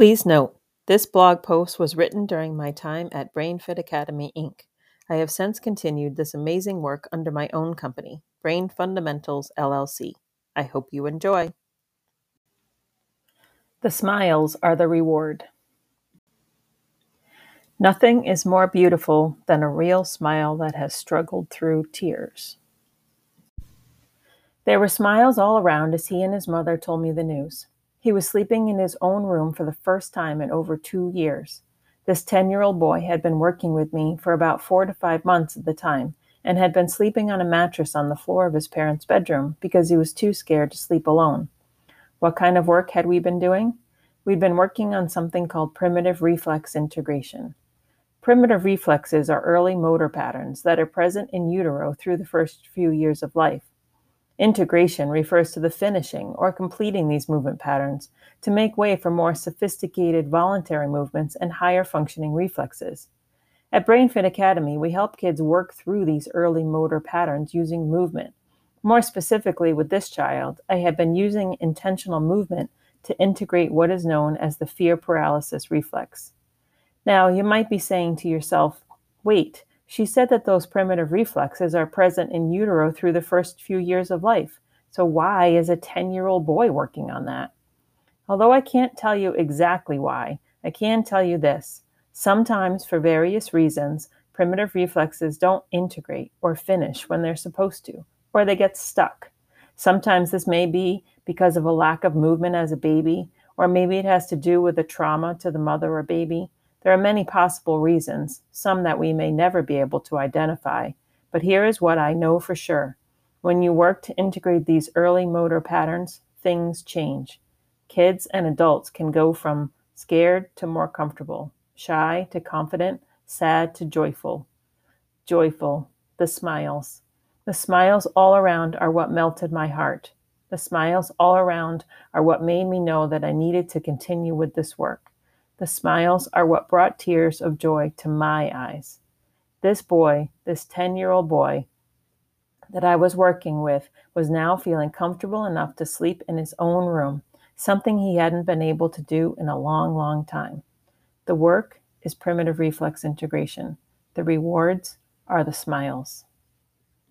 Please note, this blog post was written during my time at BrainFit Academy, Inc. I have since continued this amazing work under my own company, Brain Fundamentals LLC. I hope you enjoy. The smiles are the reward. Nothing is more beautiful than a real smile that has struggled through tears. There were smiles all around as he and his mother told me the news. He was sleeping in his own room for the first time in over two years. This 10 year old boy had been working with me for about four to five months at the time and had been sleeping on a mattress on the floor of his parents' bedroom because he was too scared to sleep alone. What kind of work had we been doing? We'd been working on something called primitive reflex integration. Primitive reflexes are early motor patterns that are present in utero through the first few years of life. Integration refers to the finishing or completing these movement patterns to make way for more sophisticated voluntary movements and higher functioning reflexes. At BrainFit Academy, we help kids work through these early motor patterns using movement. More specifically, with this child, I have been using intentional movement to integrate what is known as the fear paralysis reflex. Now, you might be saying to yourself, wait, she said that those primitive reflexes are present in utero through the first few years of life. So, why is a 10 year old boy working on that? Although I can't tell you exactly why, I can tell you this. Sometimes, for various reasons, primitive reflexes don't integrate or finish when they're supposed to, or they get stuck. Sometimes this may be because of a lack of movement as a baby, or maybe it has to do with a trauma to the mother or baby. There are many possible reasons, some that we may never be able to identify, but here is what I know for sure. When you work to integrate these early motor patterns, things change. Kids and adults can go from scared to more comfortable, shy to confident, sad to joyful. Joyful, the smiles. The smiles all around are what melted my heart. The smiles all around are what made me know that I needed to continue with this work. The smiles are what brought tears of joy to my eyes. This boy, this 10 year old boy that I was working with, was now feeling comfortable enough to sleep in his own room, something he hadn't been able to do in a long, long time. The work is primitive reflex integration. The rewards are the smiles.